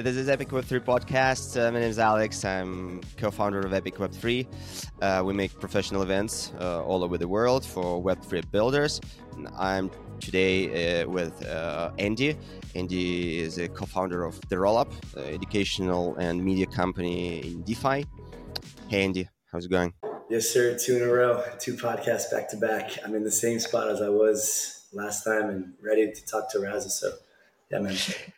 This is Epic Web 3 podcast. Uh, my name is Alex. I'm co-founder of Epic Web 3. Uh, we make professional events uh, all over the world for Web 3 builders. And I'm today uh, with uh, Andy. Andy is a co-founder of The Rollup, educational and media company in DeFi. Hey Andy, how's it going? Yes, sir. Two in a row, two podcasts back to back. I'm in the same spot as I was last time and ready to talk to Raza. So yeah, man.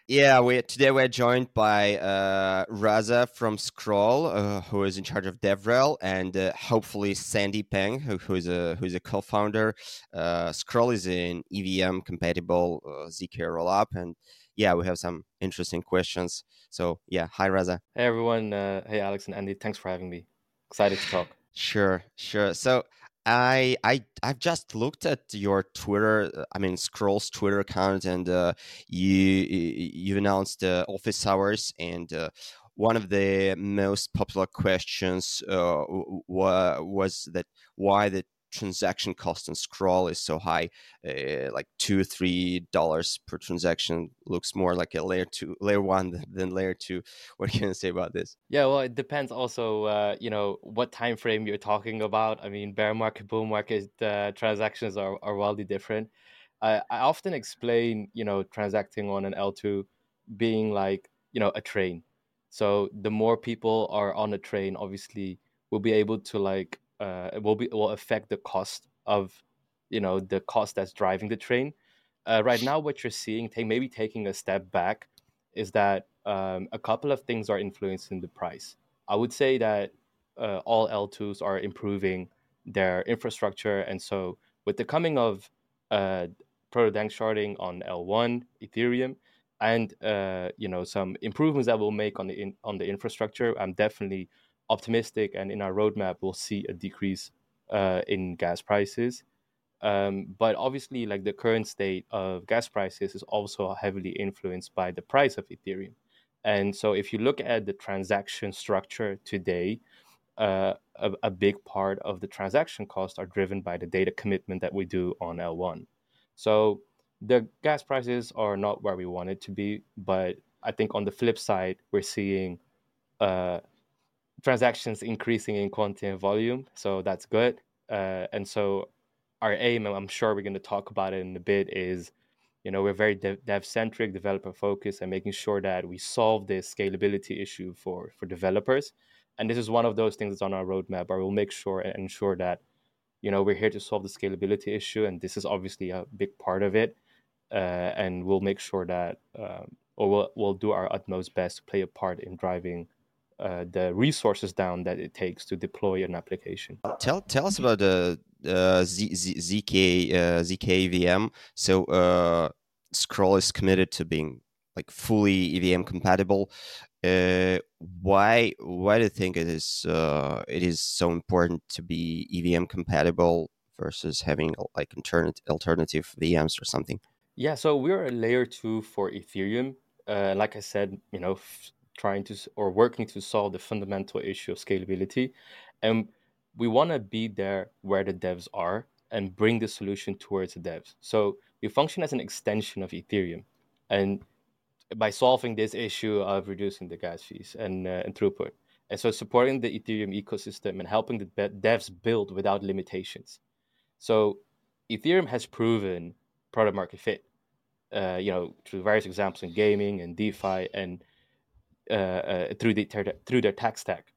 Yeah, we today we're joined by uh, Raza from Scroll, uh, who is in charge of DevRel, and uh, hopefully Sandy Peng, who, who is a who is a co-founder. Uh, Scroll is an EVM compatible uh, zk rollup, and yeah, we have some interesting questions. So yeah, hi Raza. Hey everyone. Uh, hey Alex and Andy. Thanks for having me. Excited to talk. Sure, sure. So I I I've just looked at your Twitter. Uh, I mean, Scroll's Twitter account, and uh, you you announced uh, office hours, and uh, one of the most popular questions uh, was that why the transaction cost and scroll is so high uh, like two three dollars per transaction looks more like a layer two layer one than, layer two. What can you say about this? Yeah well it depends also uh, you know what time frame you're talking about. I mean bear market bull market uh, transactions are, are wildly different. I, I often explain you know transacting on an l2 being like you know a train. So the more people are on a train obviously we'll be able to like uh, it will be it will affect the cost of you know the cost that's driving the train. Uh, right now, what you're seeing, take, maybe taking a step back, is that um, a couple of things are influencing the price. I would say that uh, all L2s are improving their infrastructure, and so with the coming of uh, proto danksharding on L1 Ethereum, and uh, you know some improvements that we'll make on the in, on the infrastructure, I'm definitely optimistic and in our roadmap we'll see a decrease uh, in gas prices. Um, but obviously, like the current state of gas prices is also heavily influenced by the price of Ethereum. And so, if you look at the transaction structure today, uh, a, a, big part of the transaction costs are driven by the data commitment that we do on L1. So, the gas prices are not where we want it to be. But I think on the flip side, we're seeing uh, transactions increasing in quantity and volume, so that's good. Uh, and so our aim, and I'm sure we're going to talk about it in a bit, is you know we're very dev centric, developer focused, and making sure that we solve this scalability issue for for developers. And this is one of those things that's on our roadmap, where we'll make sure and ensure that you know we're here to solve the scalability issue, and this is obviously a big part of it. Uh, and we'll make sure that, um, or we'll we'll do our utmost best to play a part in driving uh, the resources down that it takes to deploy an application. Tell tell us about the uh, Z, Z, zk uh, zk EVM. So uh, Scroll is committed to being like fully EVM compatible. Uh, why why do you think it is uh, it is so important to be EVM compatible versus having like alternative alternative VMs or something? Yeah, so we're a layer two for Ethereum. Uh, like I said, you know, trying to or working to solve the fundamental issue of scalability and we want to be there where the devs are and bring the solution towards the devs. So we function as an extension of ethereum and by solving this issue of reducing the gas fees and, uh, and throughput and so supporting the ethereum ecosystem and helping the devs build without limitations. So ethereum has proven product market fit uh, you know through various examples in gaming and defi and through, the, through their tech stack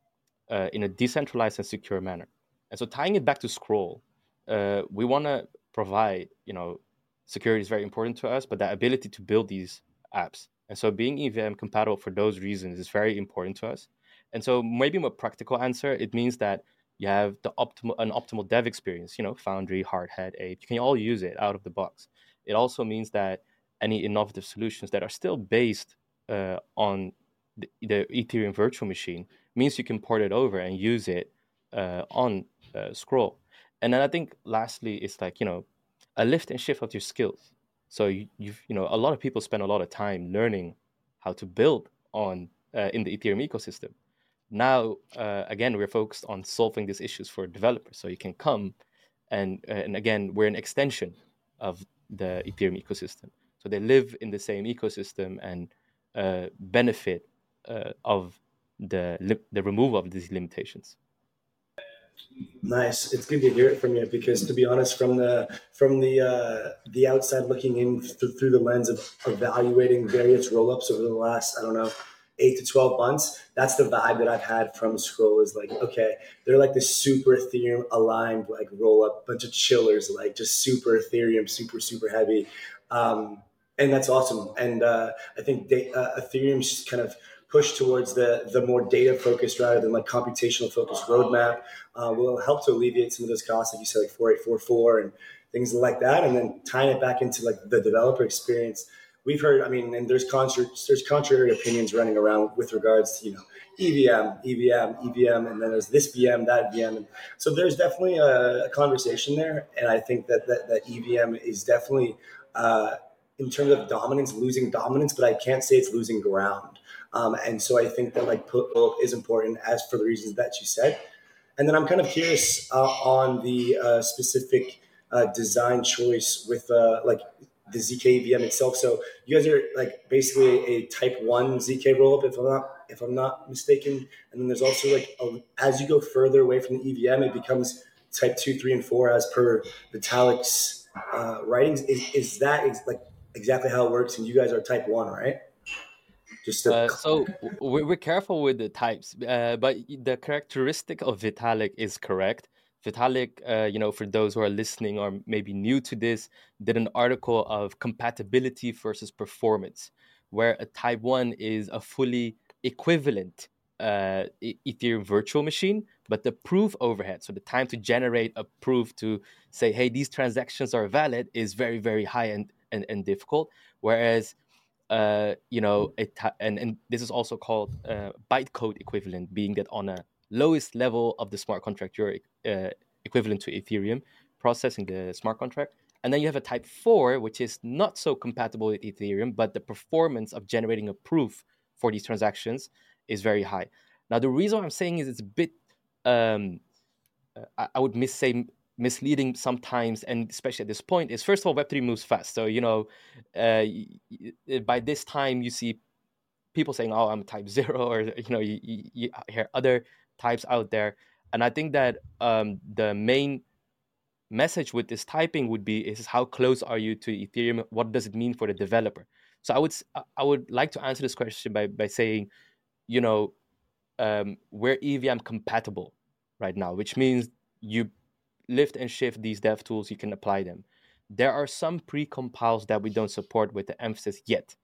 uh, in a decentralized and secure manner. And so tying it back to Scroll, we want to provide, you know, security is very important to us, but that ability to build these apps. And so being EVM compatible for those reasons is very important to us. And so maybe a practical answer, it means that you have the optimal an optimal dev experience, you know, Foundry, Hardhat, Ape. You can all use it out of the box. It also means that any innovative solutions that are still based uh, on the, the Ethereum virtual machine means you can port it over and use it uh, on uh, Scroll. And then I think lastly, it's like you know a lift and shift of your skills. So you, you've you know a lot of people spend a lot of time learning how to build on uh, in the Ethereum ecosystem. Now uh, again, we're focused on solving these issues for developers. So you can come and and again, we're an extension of the Ethereum ecosystem. So they live in the same ecosystem and uh, benefit uh, of the the removal of these limitations. Nice. It's good to hear it from you because, to be honest, from the from the uh, the outside looking in th- through the lens of evaluating various rollups over the last, I don't know, eight to twelve months, that's the vibe that I've had from Scroll. Is like, okay, they're like this super Ethereum aligned like roll up, bunch of chillers, like just super Ethereum, super super heavy, um, and that's awesome. And uh, I think they, uh, Ethereum's kind of push towards the the more data focused rather than like computational focused roadmap uh, will help to alleviate some of those costs, like you said, like 4844 and things like that, and then tying it back into like the developer experience. We've heard, I mean, and there's contrary, there's contrary opinions running around with regards to you know EVM, EVM, EVM, and then there's this VM, that VM, and so there's definitely a, a conversation there, and I think that that, that EVM is definitely. Uh, in terms of dominance, losing dominance, but I can't say it's losing ground. Um, and so I think that like pull is important as for the reasons that you said. And then I'm kind of curious uh, on the uh, specific uh, design choice with uh, like the ZK VM itself. So you guys are like basically a type one ZK rollup, if I'm not if I'm not mistaken. And then there's also like a, as you go further away from the EVM, it becomes type two, three, and four as per Vitalik's uh, writings. Is, is that ex- like exactly how it works? And you guys are type one, right? Just to... uh, so we're careful with the types, uh, but the characteristic of Vitalik is correct. Vitalik, uh, you know, for those who are listening or maybe new to this, did an article of compatibility versus performance, where a Type One is a fully equivalent uh, Ethereum virtual machine, but the proof overhead, so the time to generate a proof to say, hey, these transactions are valid, is very, very high and, and, and difficult. Whereas uh, you know, it and, and this is also called uh, bytecode equivalent, being that on a lowest level of the smart contract, you're uh, equivalent to Ethereum processing the smart contract. And then you have a type 4, which is not so compatible with Ethereum, but the performance of generating a proof for these transactions is very high. Now, the reason I'm saying is it's a bit, um, uh, I, I would miss say misleading sometimes, and especially at this point, is first of all, Web3 moves fast. So, you know, uh, by this time, you see people saying, oh, I'm type zero, or, you know, you, you, you hear other types out there. And I think that um, the main message with this typing would be is how close are you to Ethereum? What does it mean for the developer? So I would I would like to answer this question by by saying, you know, um, we're EVM compatible right now, which means you lift and shift these dev tools, you can apply them. There are some pre-compiles that we don't support with the emphasis yet.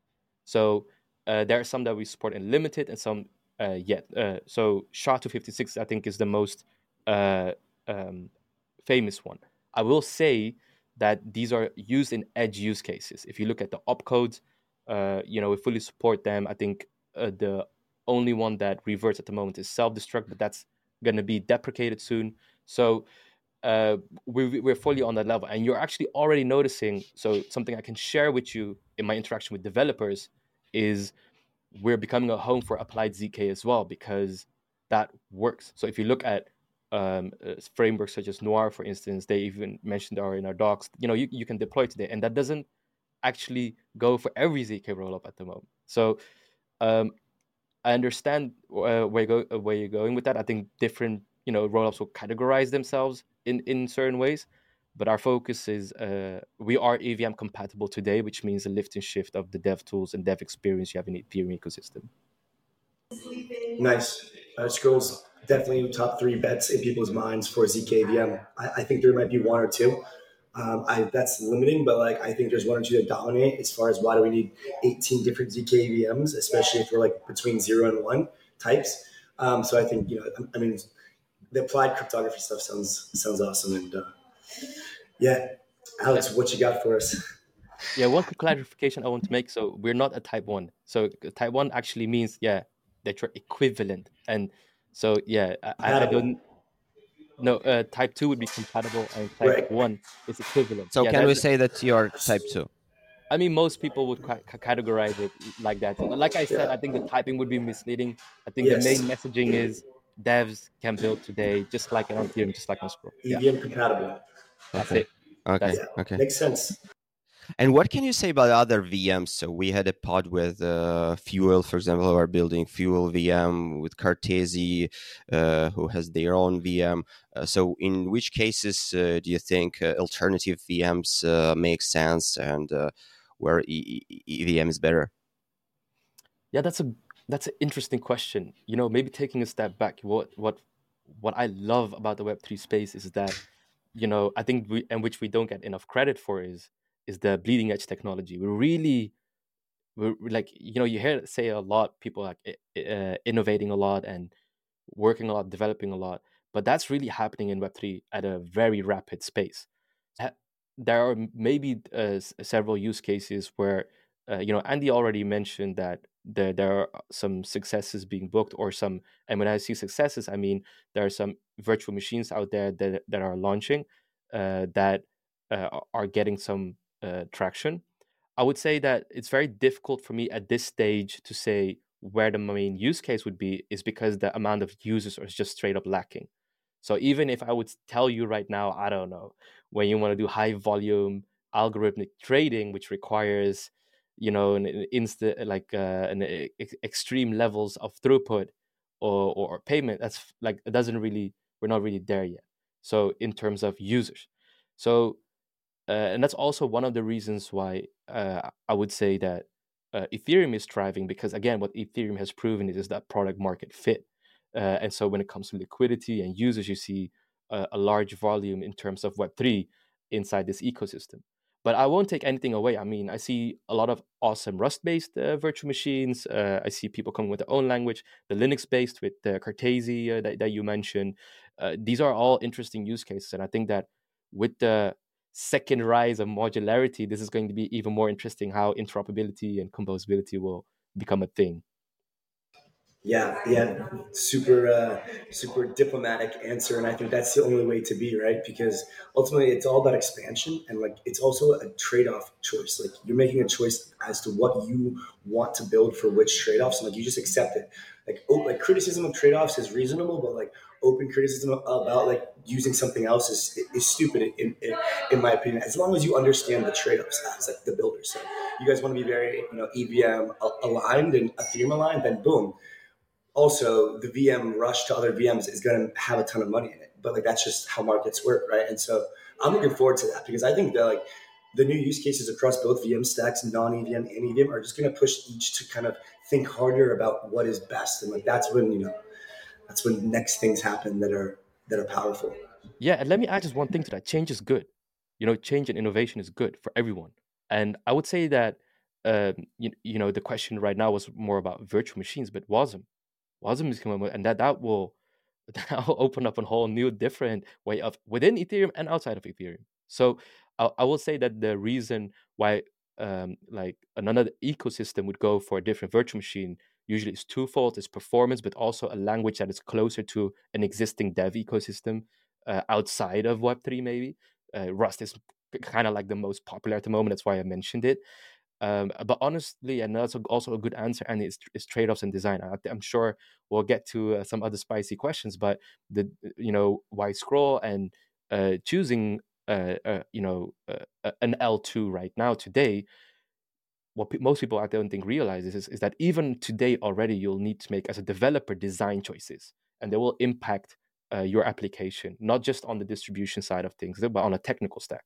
So uh, there are some that we support in limited and some uh, yet. Uh, so SHA-256, I think, is the most uh, um, famous one. I will say that these are used in edge use cases. If you look at the opcodes, uh, you know, we fully support them. I think uh, the only one that reverts at the moment is self-destruct, but that's going to be deprecated soon. So uh, we, we're fully on that level. And you're actually already noticing so something i can share with you in my interaction with developers is we're becoming a home for applied zk as well because that works. So if you look at um, uh, frameworks such as noir for instance they even mentioned are in our docs you know you, you can deploy today. And that doesn't actually go for every zk rollup at the moment. So um, i understand uh, where, you go, where you're going with that. I think different you know rollups will categorize themselves in in certain ways but our focus is uh, we are EVM compatible today, which means a lift and shift of the dev tools and dev experience you have in the Ethereum ecosystem. Nice. Uh, Scrolls definitely top three bets in people's minds for ZKVM. I, I think there might be one or two. Um, I, that's limiting, but like I think there's one or two that dominate as far as why do we need 18 different ZKVMs, especially if we're like between zero and one types. Um, so I think you know, I mean, the applied cryptography stuff sounds sounds awesome. And uh, yeah, Alex, what you got for us? Yeah, one clarification I want to make. So we're not a type one. So type one actually means yeah that you're equivalent, and so yeah, I, I don't. No, uh, type two would be compatible, and type right. one is equivalent. So yeah, can we say that you're type two? I mean, most people would categorize it like that. Like I said, yeah. I think the typing would be misleading. I think yes. the main messaging is devs can build today, just like on Ethereum, just like on Scroll. EVM yeah. compatible. That's it. Okay. That's it. Okay. Makes sense. and what can you say about other VMs? So we had a pod with uh, Fuel, for example, who are building Fuel VM with Cartesi, uh, who has their own VM. Uh, so in which cases uh, do you think uh, alternative VMs uh, make sense, and where e- EVM is better? Yeah, that's a that's an interesting question. You know, maybe taking a step back, what what what I love about the Web three space is that you know I think we and which we don't get enough credit for is is the bleeding edge technology. We really, we're like, you know, you hear say a lot, people like uh, innovating a lot and working a lot, developing a lot, but that's really happening in Web3 at a very rapid space. There are maybe uh, several use cases where, uh, you know, Andy already mentioned that there, there are some successes being booked or some, and when I see successes, I mean, there are some virtual machines out there that, that are launching uh, that uh, are getting some uh, traction. I would say that it's very difficult for me at this stage to say where the main use case would be, is because the amount of users is just straight up lacking. So even if I would tell you right now, I don't know, when you want to do high volume algorithmic trading, which requires, you know, an, an instant like uh, an ex- extreme levels of throughput or, or payment, that's like it doesn't really we're not really there yet. So in terms of users, so uh, and that's also one of the reasons why uh, I would say that uh, Ethereum is thriving because again, what Ethereum has proven is, is that product market fit. Uh, and so when it comes to liquidity and users, you see a large volume in terms of Web three inside this ecosystem. But I won't take anything away. I mean, I see a lot of awesome Rust-based uh, virtual machines. Uh, I see people coming with their own language. The Linux-based with the Cartesi that, that you mentioned. these are all interesting use cases, and I think that with the second rise of modularity, this is going to be even more interesting how interoperability and composability will become a thing. Yeah, yeah, super, uh, super diplomatic answer, and I think that's the only way to be, right? Because ultimately, it's all about expansion, and like it's also a trade-off choice. Like you're making a choice as to what you want to build for which trade-offs, and like you just accept it. Like, oh, like criticism of trade-offs is reasonable, but like open criticism about like using something else is is stupid in, in, in my opinion. As long as you understand the trade-offs as like the builder. So you guys want to be very you know EVM aligned and Ethereum aligned, then boom also the VM rush to other VMs is going to have a ton of money in it. But like that's just how markets work, right? And so I'm looking forward to that because I think that like the new use cases across both VM stacks, non-EVM and EVM, are just going to push each to kind of think harder about what is best, and like that's when you know that's when next things happen that are that are powerful. Yeah, and let me add just one thing to that. Change is good. You know, change and innovation is good for everyone. And I would say that um, you, you know the question right now was more about virtual machines, but WASM Wasm is coming, and that that will that will open up a whole new different way of within Ethereum and outside of Ethereum. So I, I will say that the reason why um, like another ecosystem would go for a different virtual machine usually is twofold: it's performance, but also a language that is closer to an existing dev ecosystem uh, outside of Web three. Maybe uh, Rust is kind of like the most popular at the moment. That's why I mentioned it. Um, but honestly, and that's also a good answer, and it's, it's trade offs and design. I, am sure we'll get to uh, some other spicy questions, but the you know why scroll and uh, choosing uh, uh you know uh, an L2 right now today. What pe- most people I don't think realizes is, is that even today already you'll need to make as a developer design choices, and they will impact uh, your application, not just on the distribution side of things, but on a technical stack.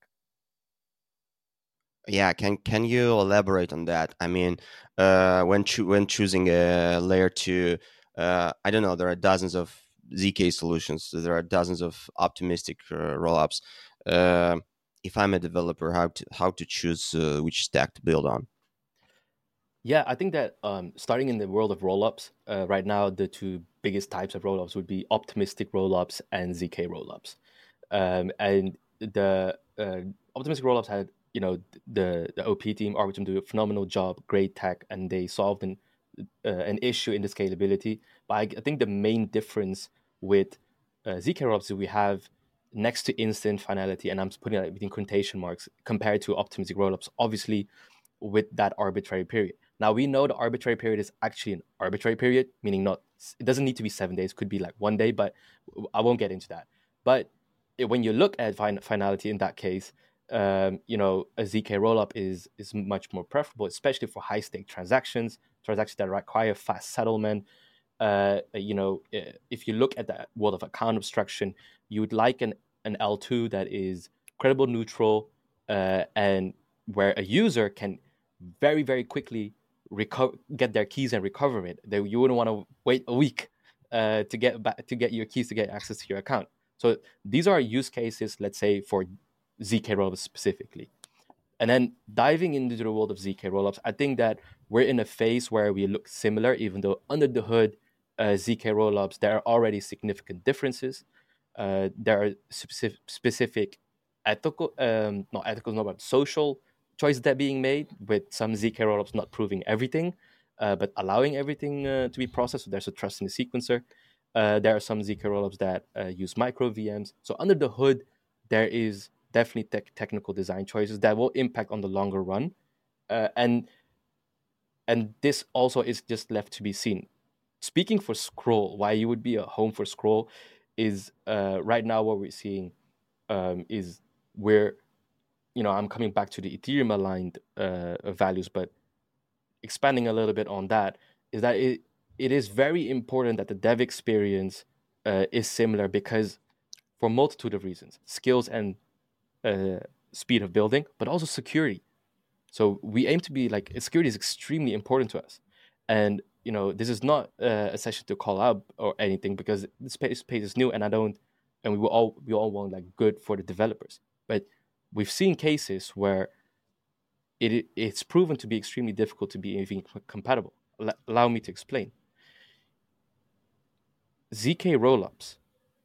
Yeah, can can you elaborate on that? I mean, uh, when cho- when choosing a layer two, uh, I don't know. There are dozens of zk solutions. There are dozens of optimistic uh, rollups. Uh, if I'm a developer, how to how to choose uh, which stack to build on? Yeah, I think that um, starting in the world of rollups, uh, right now the two biggest types of rollups would be optimistic rollups and zk rollups, um, and the uh, optimistic rollups had you know the the OP team Arbitrum do a phenomenal job, great tech, and they solved an uh, an issue in the scalability. But I, I think the main difference with uh, zk is we have next to instant finality, and I'm putting it between quotation marks compared to optimistic rollups. Obviously, with that arbitrary period. Now we know the arbitrary period is actually an arbitrary period, meaning not it doesn't need to be seven days, could be like one day, but I won't get into that. But when you look at fin- finality in that case, um, you know, a zk rollup is is much more preferable, especially for high stake transactions, transactions that require fast settlement. Uh, you know, if you look at the world of account abstraction, you would like an an L2 that is credible neutral uh, and where a user can very very quickly recover get their keys and recover it. They, you wouldn't want to wait a week uh, to get back to get your keys to get access to your account. So these are use cases, let's say, for zk rollups specifically. And then diving into the world of zk rollups, I think that we're in a phase where we look similar, even though under the hood, uh, zk rollups there are already significant differences. Uh, there are specific, specific ethical, um, not ethical, not but social choices that are being made with some zk rollups not proving everything, uh, but allowing everything uh, to be processed. So there's a trust in the sequencer. Uh, there are some zk rollups that uh, use micro VMs. So under the hood, there is definitely te- technical design choices that will impact on the longer run, uh, and and this also is just left to be seen. Speaking for Scroll, why you would be a home for Scroll is uh, right now what we're seeing um, is where you know I'm coming back to the Ethereum aligned uh, values, but expanding a little bit on that is that it it is very important that the dev experience uh, is similar because for multitude of reasons, skills and uh, speed of building, but also security. So we aim to be like security is extremely important to us, and you know this is not uh, a session to call out or anything because this space, space is new, and I don't, and we all we all want like good for the developers, but we've seen cases where it it's proven to be extremely difficult to be even compatible. L- allow me to explain. ZK rollups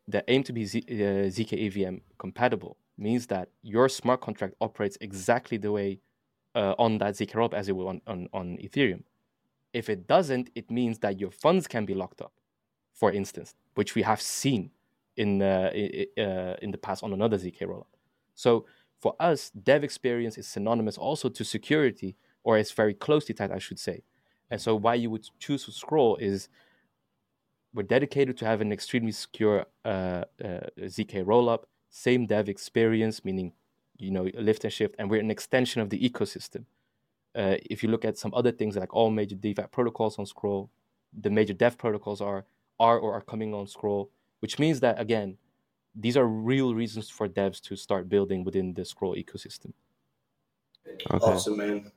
that aim to be Z, uh, ZK EVM compatible means that your smart contract operates exactly the way uh, on that ZK rollup as it will on, on, on Ethereum. If it doesn't, it means that your funds can be locked up, for instance, which we have seen in, uh, uh in the past on another ZK rollup. So for us, dev experience is synonymous also to security, or it's very closely tied, I should say. And so why you would choose to scroll is we're dedicated to have an extremely secure uh, uh, ZK rollup, same dev experience, meaning you know lift and shift, and we're an extension of the ecosystem. Uh, if you look at some other things like all major DeFi protocols on Scroll, the major dev protocols are are or are coming on Scroll, which means that again, these are real reasons for devs to start building within the Scroll ecosystem. Okay. Awesome, man.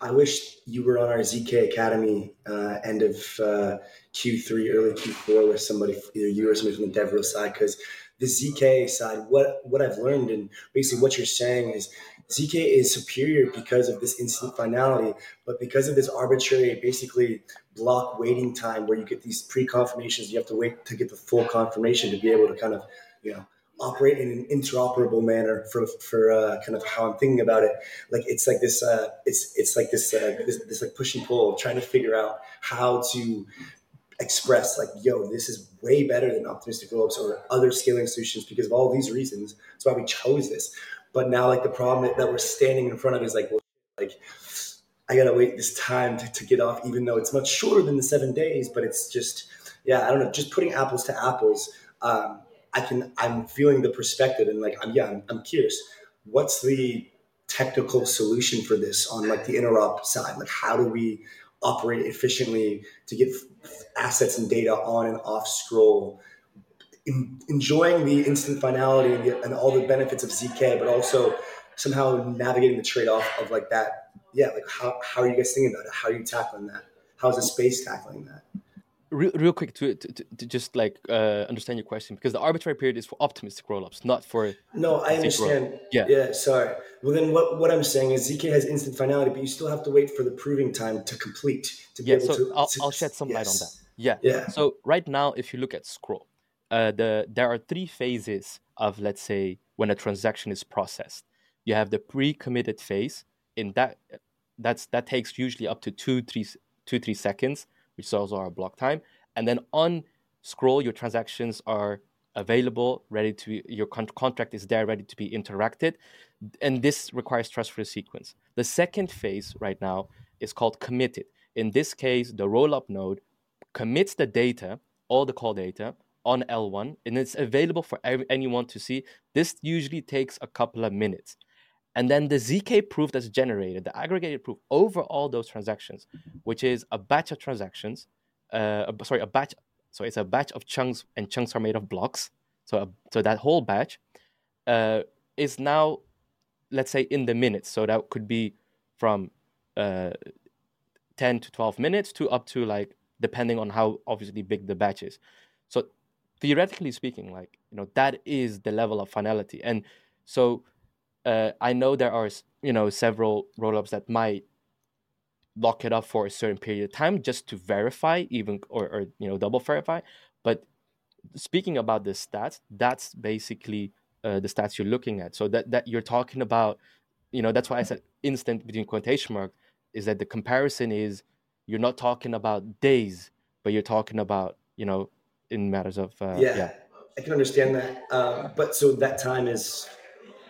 I wish you were on our ZK Academy uh, end of uh, Q3, early Q4 with somebody, either you or somebody from the DevRel side, because the ZK side, what what I've learned and basically what you're saying is ZK is superior because of this instant finality, but because of this arbitrary, basically block waiting time where you get these pre-confirmations, you have to wait to get the full confirmation to be able to kind of, you know, operate in an interoperable manner for for uh, kind of how I'm thinking about it. Like it's like this, uh, it's it's like this, uh, this this like push and pull, trying to figure out how to express like, yo, this is way better than optimistic rollups or other scaling solutions because of all these reasons. That's why we chose this. But now, like the problem that, that we're standing in front of is like, well, like I gotta wait this time to, to get off, even though it's much shorter than the seven days. But it's just, yeah, I don't know, just putting apples to apples. Um, I can, I'm feeling the perspective and like, I'm, yeah, I'm, I'm curious. What's the technical solution for this on like the interop side? Like, how do we operate efficiently to get assets and data on and off scroll, in, enjoying the instant finality and, the, and all the benefits of ZK, but also somehow navigating the trade off of like that. Yeah, like how, how are you guys thinking about it? How are you tackling that? How is the space tackling that? Real, real quick to, to, to just like uh, understand your question because the arbitrary period is for optimistic rollups, not for no. I understand. Yeah, yeah. Sorry. Well, then what, what I'm saying is ZK has instant finality, but you still have to wait for the proving time to complete to be yeah, able so to. I'll, to, I'll shed some yes. light on that. Yeah. Yeah. So right now, if you look at Scroll, uh, the there are three phases of let's say when a transaction is processed. You have the pre-committed phase. In that, that's that takes usually up to two, three, two, three seconds, which is also our block time. And then on Scroll, your transactions are available, ready to your con- contract is there, ready to be interacted. And this requires trust for the sequence. The second phase right now is called committed. In this case, the rollup node commits the data, all the call data, on L1, and it's available for anyone to see. This usually takes a couple of minutes. And then the zk proof that's generated the aggregated proof over all those transactions which is a batch of transactions uh, sorry a batch so it's a batch of chunks and chunks are made of blocks. So a, so that whole batch uh, is now let's say in the minutes. So that could be from uh, 10 to 12 minutes to up to like depending on how obviously big the batch is. So theoretically speaking like you know that is the level of finality. And so uh, i know there are you know several rollups that might lock it up for a certain period of time just to verify even or, or you know double verify. But speaking about the stats that's basically uh, the stats you're looking at. So that that you're talking about you know that's why i said instant between quotation mark is that the comparison is you're not talking about days but you're talking about you know in matters of uh, yeah, yeah, i can understand that. Um, but so that time is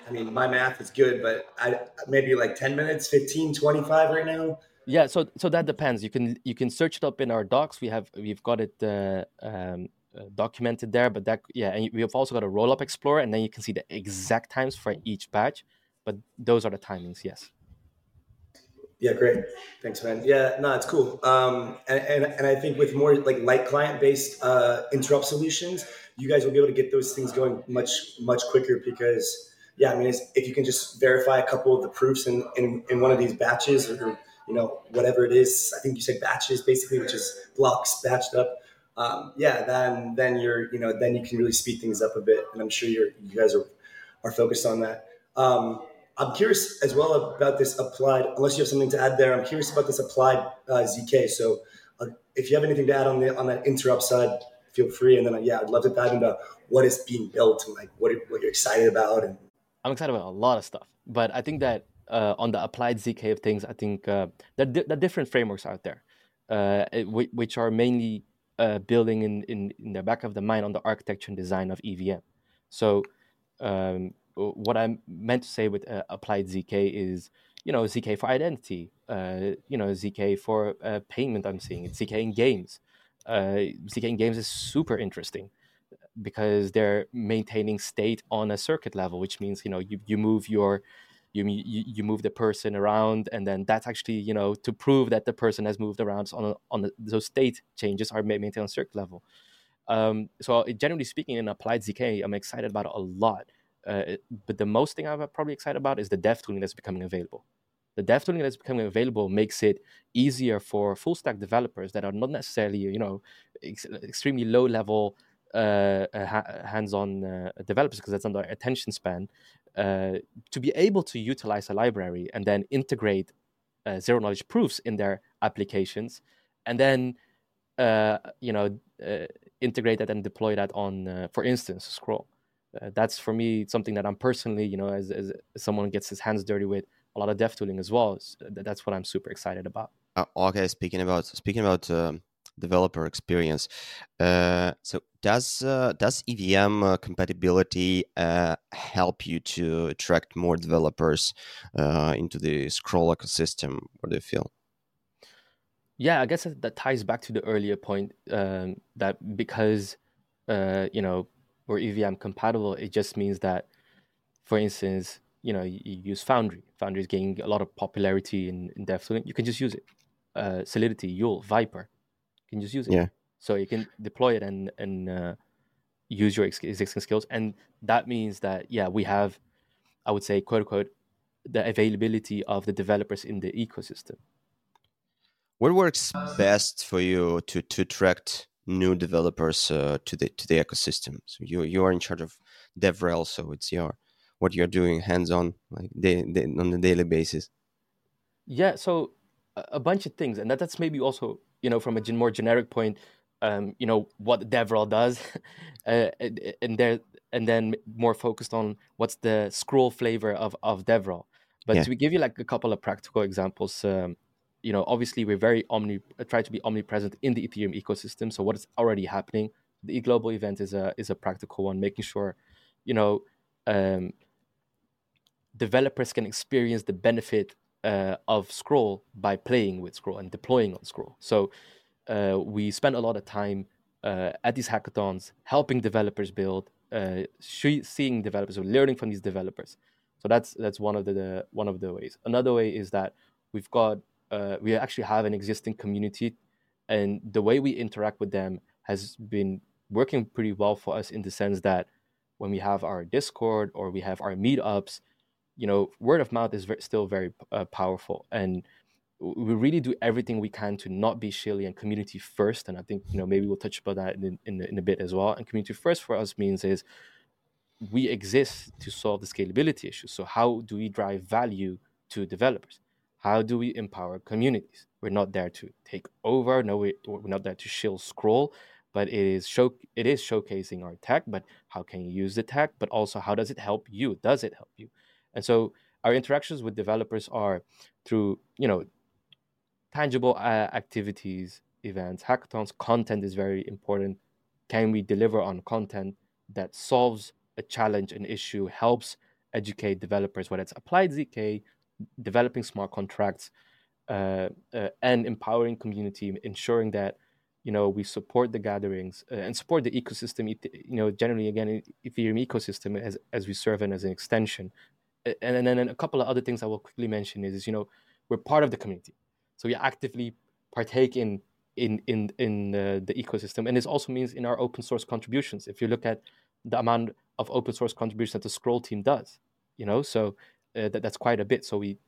i mean my math is good but i maybe like 10 minutes 15 25 right now. Yeah so so that depends. You can you can search it up in our docs. We have we've got it uh, um, uh, documented there but that yeah and we have also got a roll up explorer and then you can see the exact times for each batch but those are the timings yes. Yeah great. Thanks man. Yeah no it's cool. Um, and, and, and i think with more like light client based uh, interop solutions you guys will be able to get those things going much much quicker because yeah i mean if you can just verify a couple of the proofs in, in, in one of these batches or you know, whatever it is. I think you said batches basically, which is blocks batched up. Um, yeah, then then you're you know then you can really speed things up a bit, and I'm sure you're you guys are are focused on that. Um, I'm curious as well about this applied. Unless you have something to add there, I'm curious about this applied uh, zk. So uh, if you have anything to add on the on that interop side, feel free. And then uh, yeah, I'd love to dive into what is being built and like what what you're excited about. And I'm excited about a lot of stuff, but I think that uh, on the applied zk of things, I think uh, there, there are different frameworks out there, uh, which are mainly uh, building in, in, in the back of the mind on the architecture and design of EVM. So, um, what I meant to say with uh, applied zk is, you know, zk for identity, uh, you know, zk for payment. I'm seeing it. zk in games. zk in games is super interesting because they're maintaining state on a circuit level, which means you know you, you move your you, you you move the person around and then that's actually you know to prove that the person has moved around so on on those state changes are maintained on circuit level. Um, so generally speaking in applied zk i'm excited about a lot. Uh, but the most thing i'm probably excited about is the dev tooling that's becoming available. The dev tooling that's becoming available makes it easier for full stack developers that are not necessarily you know ex- extremely low level uh, ha- hands-on uh, developers because that's under attention span uh, to be able to utilize a library and then integrate uh, zero knowledge proofs in their applications and then uh, you know uh, integrate that and deploy that on for instance scroll. That's for me something that i'm personally you know as, as someone gets his hands dirty with a lot of dev tooling as well that's what i'm super excited about. Okay speaking about speaking about um, developer experience. Uh, so does uh, does EVM uh, compatibility uh, help you to attract more developers uh, into the Scroll ecosystem? What do you feel? Yeah, I guess that ties back to the earlier point um, that because uh, you know we're EVM compatible, it just means that, for instance, you know you, use Foundry. Foundry is gaining a lot of popularity in, in dev tooling. You can just use it. Solidity, Yul, Vyper can just use it. Yeah. So you can deploy it and and uh, use your existing skills, and that means that yeah, we have, I would say, quote unquote, the availability of the developers in the ecosystem. What works best for you to to attract new developers uh, to the to the ecosystem? So you you are in charge of DevRel, so it's your what you're doing hands on, like day, day, on a daily basis. Yeah, so a bunch of things, and that, that's maybe also you know, from a more generic point, um, you know, what DevRel does, uh, and there, and then more focused on what's the scroll flavor of of DevRel. But yeah. to give you like a couple of practical examples, um, you know, obviously we're very omni try to be omnipresent in the Ethereum ecosystem. So what is already happening? The global event is a is a practical one, making sure, you know, um, developers can experience the benefit uh, of Scroll by playing with Scroll and deploying on Scroll. So uh, we spend a lot of time uh, at these hackathons helping developers build, uh, seeing developers or learning from these developers. So that's that's one of the, the one of the ways. Another way is that we've got uh, we actually have an existing community, and the way we interact with them has been working pretty well for us in the sense that when we have our Discord or we have our meetups, you know, word of mouth is very, still very uh, powerful, and we really do everything we can to not be shilly and community first. And I think you know maybe we'll touch about that in in, in a bit as well. And community first for us means is we exist to solve the scalability issue. So how do we drive value to developers? How do we empower communities? We're not there to take over. No, we, we're not there to shill scroll, but it is show it is showcasing our tech. But how can you use the tech? But also, how does it help you? Does it help you? And so our interactions with developers are through you know tangible uh, activities, events, hackathons. Content is very important. Can we deliver on content that solves a challenge, an issue, helps educate developers, whether it's applied ZK, developing smart contracts, uh, uh, and empowering community, ensuring that you know we support the gatherings uh, and support the ecosystem. You know, generally again, Ethereum ecosystem as as we serve and as an extension. And, and then a couple of other things I will quickly mention is, is you know we're part of the community, so we actively partake in in in in the, the ecosystem, and this also means in our open source contributions. If you look at the amount of open source contributions that the Scroll team does. You know, so uh, that that's quite a bit. So we,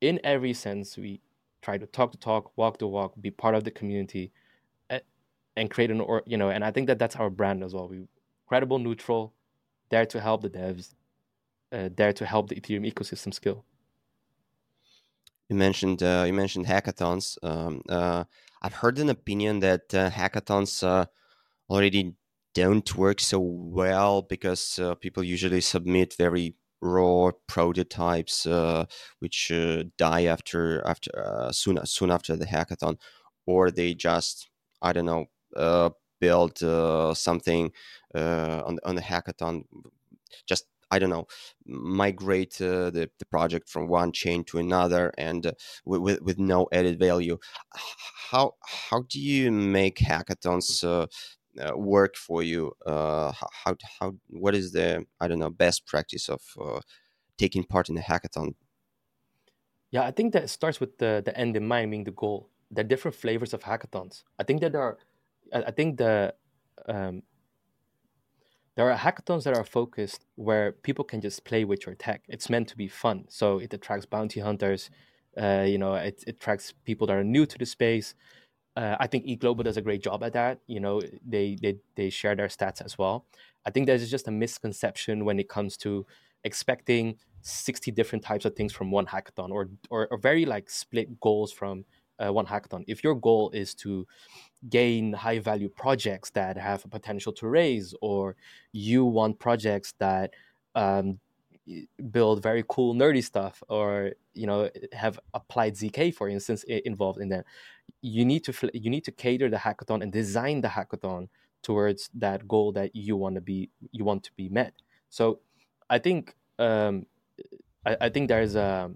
in every sense, we try to talk the talk, walk the walk, be part of the community, and, and create an or you know. And I think that that's our brand as well. We credible, neutral, there to help the devs, uh, there to help the Ethereum ecosystem scale. You mentioned uh, you mentioned hackathons. Um, uh, I've heard an opinion that uh, hackathons uh, already don't work so well because uh, people usually submit very raw prototypes which die after after soon soon after the hackathon or they just i don't know build something on on the hackathon just I don't know, migrate the, the project from one chain to another and with, with no added value. How how do you make hackathons uh, work for you? Uh, how how what is the I don't know best practice of uh, taking part in a hackathon? Yeah, I think that starts with the the end in mind, being the goal. There are different flavors of hackathons. I think that there are, I think the um, there are hackathons that are focused where people can just play with your tech. It's meant to be fun, so it attracts bounty hunters. Uh, you know, it, it attracts people that are new to the space uh, I think ETHGlobal does a great job at that. You know, they they they share their stats as well. I think there's just a misconception when it comes to expecting 60 different types of things from one hackathon or or, or very like split goals from uh, one hackathon. If your goal is to gain high value projects that have a potential to raise, or you want projects that um, build very cool nerdy stuff, or you know have applied zk, for instance, involved in that, you need to you need to cater the hackathon and design the hackathon towards that goal that you want to be you want to be met. So I think um, I, I think there's a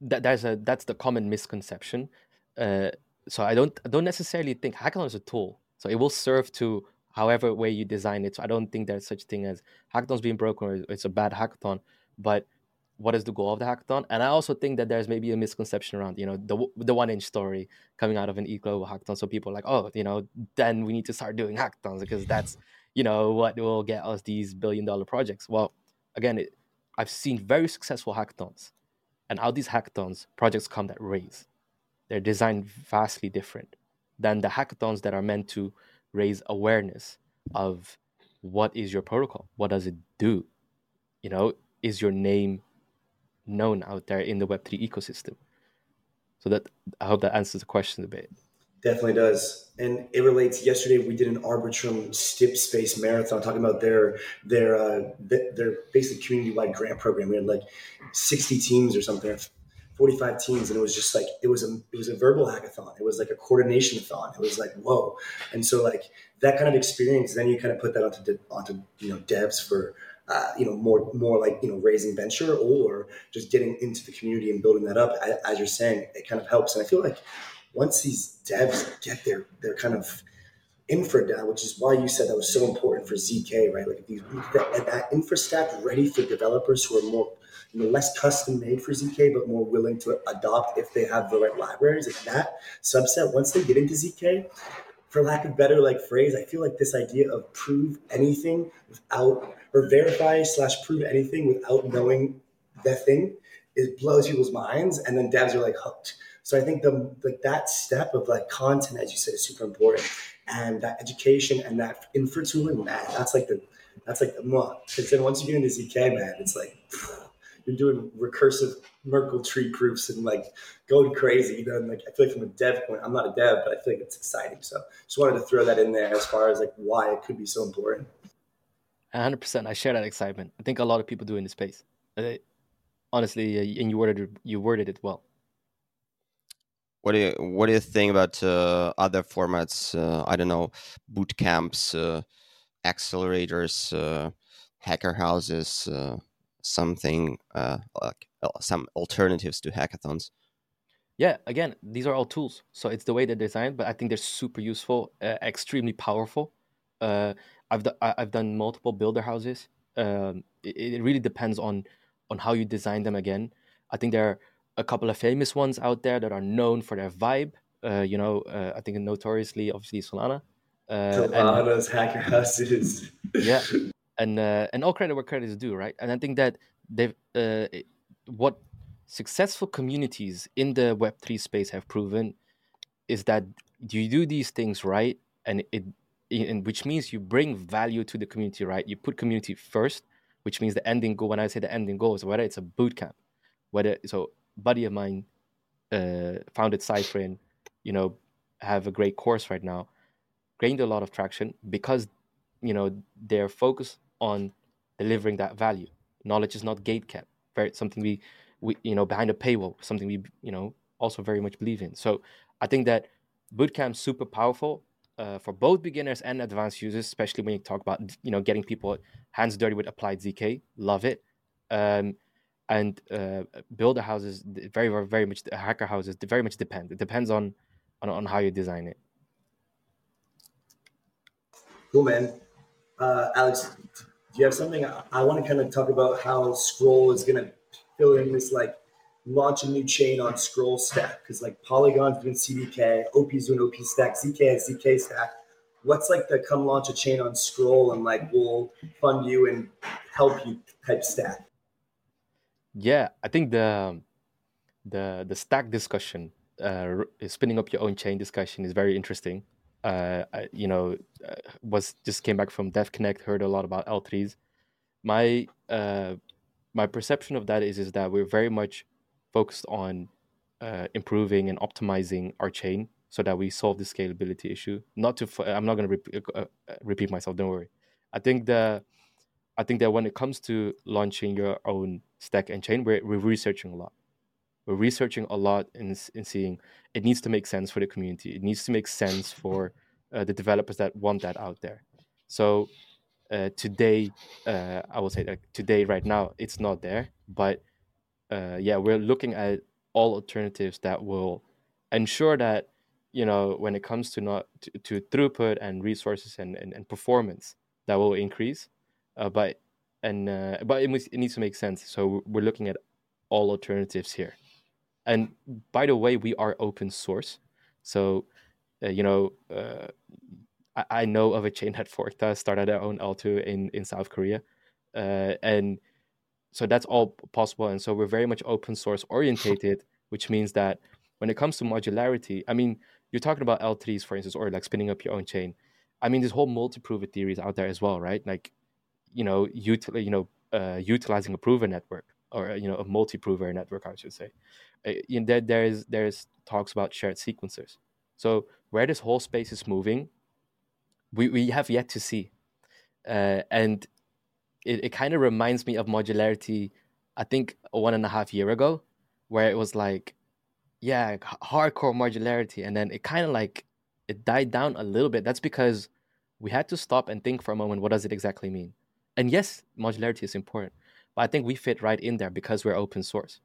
that there's a that's the common misconception. Uh, so I don't I don't necessarily think hackathon is a tool. So it will serve to however way you design it. So I don't think there's such thing as hackathons being broken or it's a bad hackathon. But what is the goal of the hackathon and i also think that there's maybe a misconception around you know the the 1inch story coming out of an ETHGlobal hackathon so people are like oh you know then we need to start doing hackathons because that's you know what will get us these billion dollar projects well again it, i've seen very successful hackathons and out these hackathons projects come that raise they're designed vastly different than the hackathons that are meant to raise awareness of what is your protocol what does it do you know is your name known out there in the Web3 ecosystem. So that I hope that answers the question a bit. Definitely does, and it relates. Yesterday we did an Arbitrum Stip Space Marathon talking about their their uh, their basically community wide grant program. We had like sixty teams or something, forty five teams, and it was just like it was a it was a verbal hackathon. It was like a coordination thon. It was like whoa, and so like that kind of experience. Then you kind of put that onto onto you know devs for uh, you know, more more like you know raising venture or just getting into the community and building that up. As you're saying, it kind of helps. And I feel like once these devs get their their kind of infra down, which is why you said that was so important for ZK, right? Like that, that infra stack ready for developers who are more you know, less custom made for ZK, but more willing to adopt if they have the right libraries. Like that subset, once they get into ZK, for lack of better like phrase, I feel like this idea of prove anything without or verify slash prove anything without knowing that thing, it blows people's minds, and then devs are like hooked. So I think the like that step of like content, as you said, is super important, and that education and that infra tooling, man, that's like the that's like the because then once you get into ZK, man, it's like you're doing recursive Merkle tree proofs and like going crazy. You know, and like I feel like from a dev point, I'm not a dev, but I feel like it's exciting. So just wanted to throw that in there as far as like why it could be so important. 100%. I share that excitement. I think a lot of people do in the space. Uh, honestly, uh, and you worded you worded it well. What do you What do you think about uh, other formats? Uh, I don't know, boot camps, uh, accelerators, uh, hacker houses, something like some alternatives to hackathons. Yeah, again, these are all tools. So it's the way they're designed, but I think they're super useful, extremely powerful. I've do, I've done multiple builder houses. Um, it, it really depends on on how you design them. Again, I think there are a couple of famous ones out there that are known for their vibe. Uh, you know, uh, I think notoriously, obviously Solana. Uh, Solana's hacker houses. yeah, and uh, and all credit where credit is due, right? And I think that they've uh, what successful communities in the Web three space have proven is that you do these things right, and it in, which means you bring value to the community, right? You put community first, which means the ending goal. When I say the ending goal is whether it's a boot camp, whether so buddy of mine uh, founded Cyfrin, you know, have a great course right now, gained a lot of traction because you know they're focused on delivering that value. Knowledge is not gate kept. Very something we we you know behind a paywall, something we you know also very much believe in. So I think that bootcamp's super powerful uh, for both beginners and advanced users, especially when you talk about you know getting people hands dirty with applied zk. Love it. Um, and uh, builder houses, very very very much hacker houses, very much depend. It depends on on, on how you design it. Cool, man. Uh, Alex, do you have something? I, I want to kind of talk about how Scroll is going to fill in this like launch a new chain on Scroll Stack because like Polygon's doing CDK, OP's doing OP Stack, ZK has ZK Stack. What's like the come launch a chain on Scroll and like we'll fund you and help you type stack? Yeah, I think the the the stack discussion, uh, spinning up your own chain discussion is very interesting. Uh, I, you know, uh, was just came back from Dev Connect, heard a lot about L3s. My uh, my perception of that is is that we're very much focused on uh, improving and optimizing our chain so that we solve the scalability issue. Not to, I'm not going to repeat, uh, uh, repeat myself. Don't worry. I think the, I think that when it comes to launching your own stack and chain, we're, we're researching a lot. We're researching a lot and in, in seeing it needs to make sense for the community. It needs to make sense for uh, the developers that want that out there. So uh, today, uh, I will say that today, right now, it's not there. But uh, yeah, we're looking at all alternatives that will ensure that you know when it comes to not to, to throughput and resources and, and, and, performance that will increase uh, but and uh, but it, must, it needs to make sense. So we're looking at all alternatives here. And by the way we are open source. So uh, you know uh, I, I, know of a chain that Forkta started their own l2 in in south korea. Uh, and so that's all possible. And so we're very much open source orientated which means that when it comes to modularity i mean you're talking about l3s for instance or like spinning up your own chain. I mean this whole multi-prover theory is out there as well right? Like you know util- you know uh, utilizing a prover network or you know a multi-prover network i should say. Uh, you there, there's there's talks about shared sequencers. So where this whole space is moving we, we have yet to see. Uh, and it, it kind of reminds me of modularity i think one and a half year ago where it was like yeah hardcore modularity. And then it kind of like it died down a little bit. That's because we had to stop and think for a moment what does it exactly mean and yes modularity is important but i think we fit right in there because we're open source.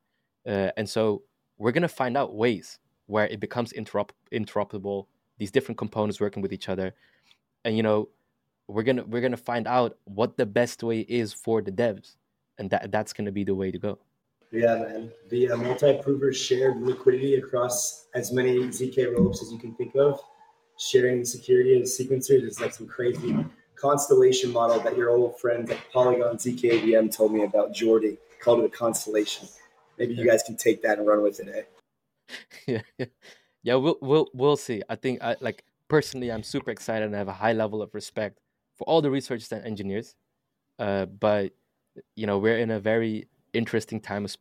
Uh, and so we're going to find out ways where it becomes interop- interoperable these different components working with each other. And you know we're gonna we're gonna find out what the best way is for the devs and that that's gonna be the way to go. Yeah man. The uh, multi-prover shared liquidity across as many zk rollups as you can think of sharing the security of sequencers is like some crazy constellation model that your old friend at polygon ZK EVM told me about Jordi called it a constellation maybe you guys can take that and run with it eh? yeah yeah we'll we'll we'll see i think i like personally i'm super excited and I have a high level of respect for all the researchers and engineers. Uh, but you know, we're in a very interesting time of,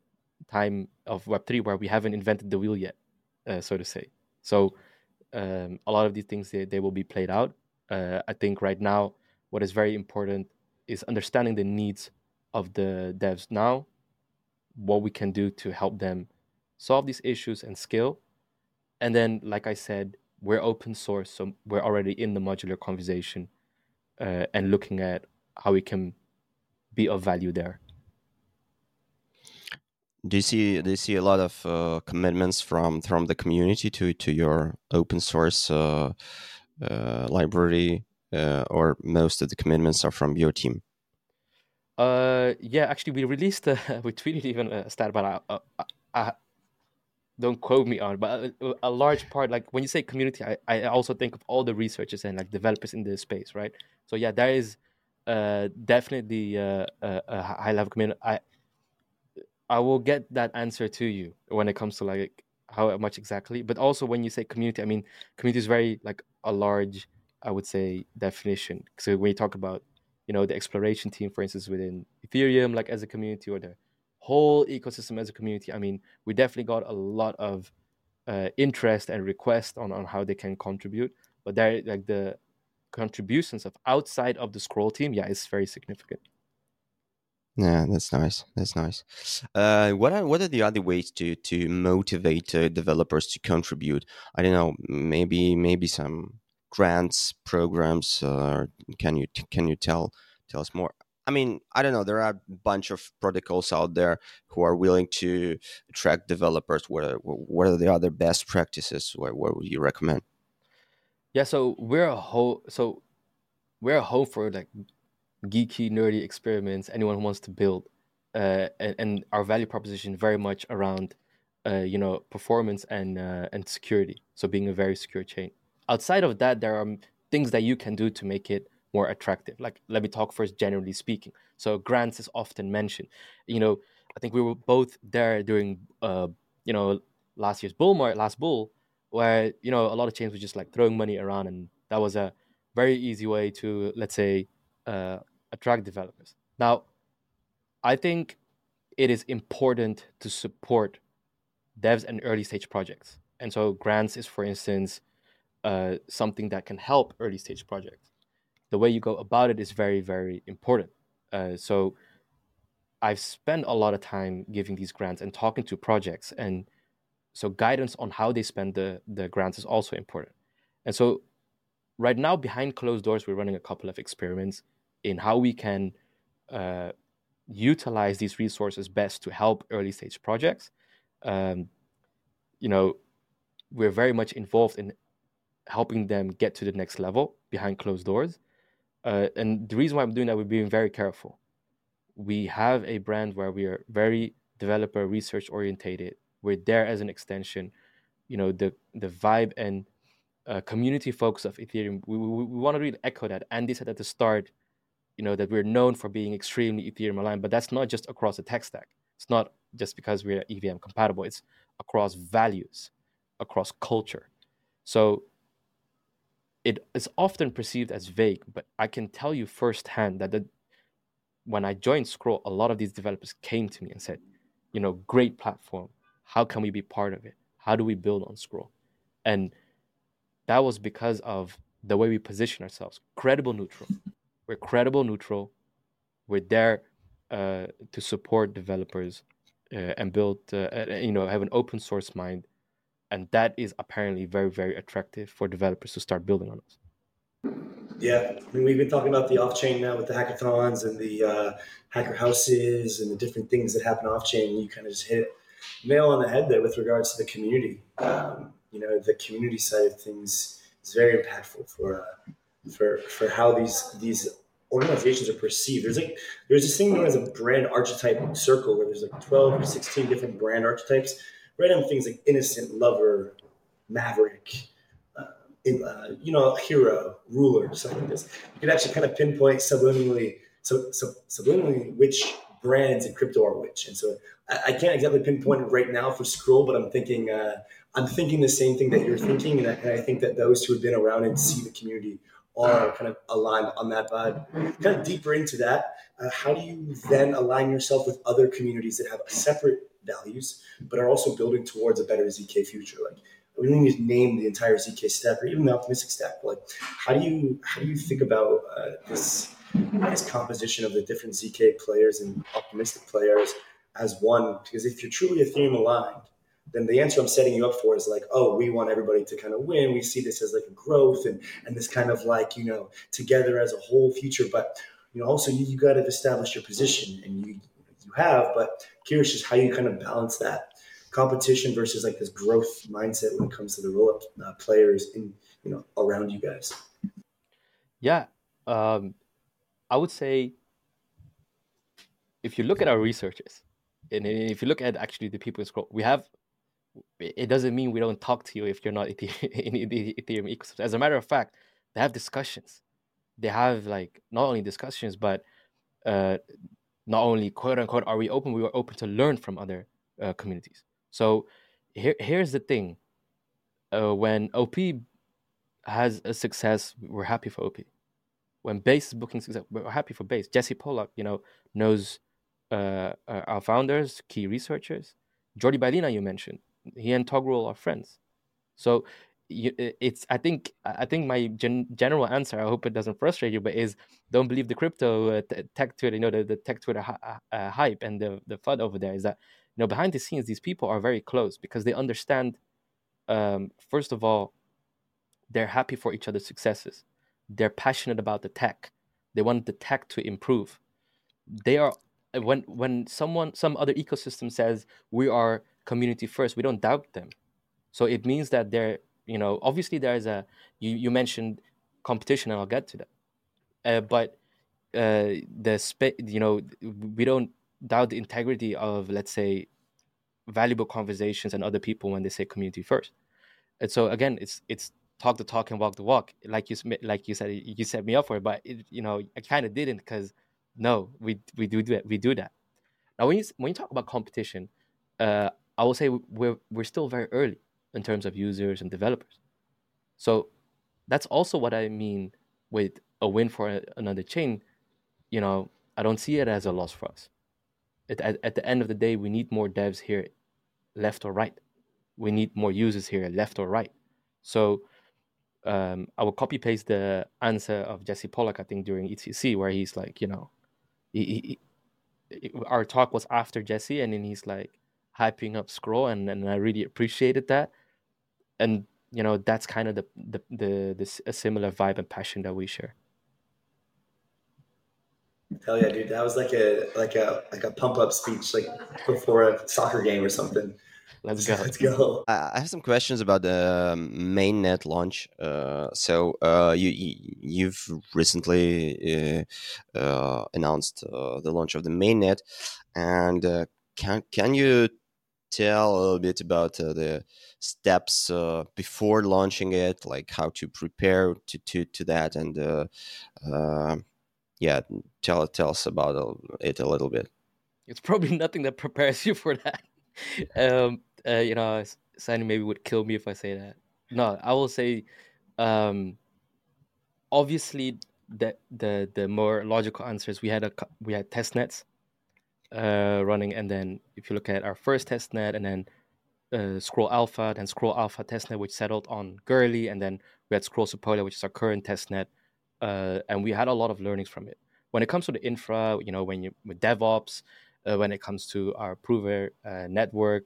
time of Web three where we haven't invented the wheel yet, uh, so to say. So um, a lot of these things they, they will be played out. Uh, I think right now what is very important is understanding the needs of the devs now, what we can do to help them solve these issues and scale. And then, like I said, we're open source, so we're already in the modular conversation uh, and looking at how we can be of value there. Do you see do you see a lot of uh, commitments from from the community to to your open source uh, uh library, uh, or most of the commitments are from your team? Uh, yeah, actually, we released we tweeted even a stat, but I, I, don't quote me on, but a, a, large part, like when you say community, I, I also think of all the researchers and like developers in this space, right? So yeah, there is uh, definitely uh, a, a high level community. I I will get that answer to you when it comes to like how much exactly, but also when you say community, I mean community is very like a large, I would say, definition. So when you talk about you know the exploration team, for instance, within Ethereum, like as a community, or the whole ecosystem as a community. I mean, we definitely got a lot of uh, interest and requests on on how they can contribute. But there, like the contributions of outside of the scroll team, yeah, it's very significant. Yeah, that's nice. That's nice. Uh, what are what are the other ways to to motivate uh, developers to contribute? I don't know. Maybe maybe some grants programs. Uh, can you can you tell tell us more? I mean, I don't know. There are a bunch of protocols out there who are willing to attract developers. What are, what are the other best practices? What, what would you recommend? Yeah, so we're a whole so we're a home for like geeky, nerdy experiments. Anyone who wants to build, uh, and, and our value proposition very much around, uh, you know, performance and uh, and security. So being a very secure chain. Outside of that, there are things that you can do to make it more attractive. Like, let me talk first, generally speaking. So, grants is often mentioned. You know, I think we were both there during, uh, you know, last year's bull market, last bull, where you know a lot of chains were just like throwing money around, and that was a very easy way to, let's say, uh, attract developers. Now, I think it is important to support devs and early stage projects, and so grants is, for instance, uh, something that can help early stage projects. The way you go about it is very very important. Uh, so i've spent a lot of time giving these grants and talking to projects and so guidance on how they spend the, the grants is also important. And so right now behind closed doors we're running a couple of experiments in how we can uh, utilize these resources best to help early stage projects. Um, you know we're very much involved in helping them get to the next level behind closed doors uh, and the reason why I'm doing that, we're being very careful. We have a brand where we are very developer research orientated. We're there as an extension. You know, the the vibe and uh, community focus of Ethereum. We, we, we want to really echo that. Andy said at the start, you know, that we're known for being extremely Ethereum aligned, but that's not just across the tech stack. It's not just because we're EVM compatible. It's across values, across culture. So it is often perceived as vague, but I can tell you firsthand that the, when I joined Scroll, a lot of these developers came to me and said, you know, great platform. How can we be part of it? How do we build on Scroll? And that was because of the way we position ourselves credible neutral. We're credible neutral. We're there uh, to support developers uh, and build, uh, you know, have an open source mind and that is apparently very very attractive for developers to start building on us yeah i mean we've been talking about the off-chain now with the hackathons and the uh, hacker houses and the different things that happen off-chain you kind of just hit nail on the head there with regards to the community um, you know the community side of things is very impactful for uh, for for how these these organizations are perceived. There's like there's this thing known as a brand archetype circle where there's like 12 or 16 different brand archetypes. Random things like innocent, lover, maverick, uh, in, uh, you know, hero, ruler, something like this. You can actually kind of pinpoint subliminally, so, so, subliminally which brands in crypto are which. And so I, I, can't exactly pinpoint right now for Scroll, but I'm thinking uh, I'm thinking the same thing that you're thinking, and I, and I think that those who have been around and see the community are kind of aligned on that vibe. Kind of deeper into that, uh, how do you then align yourself with other communities that have a separate values, but are also building towards a better ZK future? Like, we don't need to name the entire ZK stack or even the optimistic stack. Like, how do you how do you think about uh, this this composition of the different ZK players and optimistic players as one? Because if you're truly Ethereum aligned, then the answer I'm setting you up for is like, oh, we want everybody to kind of win. We see this as like a growth and and this kind of like you know together as a whole future. But you know also you, you got to establish your position and you you have. But curious just how you kind of balance that competition versus like this growth mindset when it comes to the roll up uh, players in you know around you guys. Yeah, um, I would say if you look at our researchers and if you look at actually the people in scroll, we have it doesn't mean we don't talk to you if you're not in the Ethereum ecosystem. As a matter of fact, they have discussions. They have like not only discussions, but uh, not only quote unquote are we open, we are open to learn from other uh, communities. So here, here's the thing: uh, when OP has a success, we're happy for OP. When Base is booking success, we're happy for Base. Jesse Pollak, you know, knows uh, our founders, key researchers. Jordi Baylina, you mentioned he and Togrul are friends. So it's I think I think my gen, general answer I hope it doesn't frustrate you, but is don't believe the crypto uh, tech Twitter, you know the, the tech Twitter uh, uh, hype and the the fud over there is that you know behind the scenes these people are very close because they understand. Um, first of all, they're happy for each other's successes. They're passionate about the tech. They want the tech to improve. They are when when someone some other ecosystem says we are community first we don't doubt them so it means that there you know obviously there's a you, you mentioned competition and i'll get to that. Uh, but uh, the spe- you know we don't doubt the integrity of let's say valuable conversations and other people when they say community first. And so again it's it's talk the talk and walk the walk. Like you like you said you set me up for it but it, you know i kind of didn't because no we we do that we do that. Now when you when you talk about competition uh, I will say we're we're still very early in terms of users and developers. So that's also what I mean with a win for another chain. You know, I don't see it as a loss for us. It, at, at the end of the day, we need more devs here, left or right. We need more users here, left or right. So um, I will copy paste the answer of Jesse Pollak, I think, during ETC, where he's like, you know, he, he, our talk was after Jesse, and then he's like, hyping up scroll and, and i really appreciated that and you know that's kind of the the the this a similar vibe and passion that we share. Hell yeah dude. That was like a like a like a pump up speech like before a soccer game or something. Let's go. Let's go. I have some questions about the um, mainnet launch. Uh, so uh, you, you have recently uh, uh, announced uh, the launch of the mainnet. And uh, can can you tell a little bit about uh, the steps uh, before launching it, like how to prepare to to, to that, and uh, um, yeah, tell tell us about it a little bit. It's probably nothing that prepares you for that. um, uh, you know, Sunny maybe would kill me if I say that. No, I will say, um, obviously, the the the more logical answers we had a we had test nets uh, running. And then if you look at our first test net and then uh, Scroll Alpha, then Scroll Alpha testnet, which settled on Goerli, and then we had Scroll Sepolia, which is our current testnet, uh, and we had a lot of learnings from it. When it comes to the infra, you know, when you with DevOps, uh, when it comes to our prover uh, network,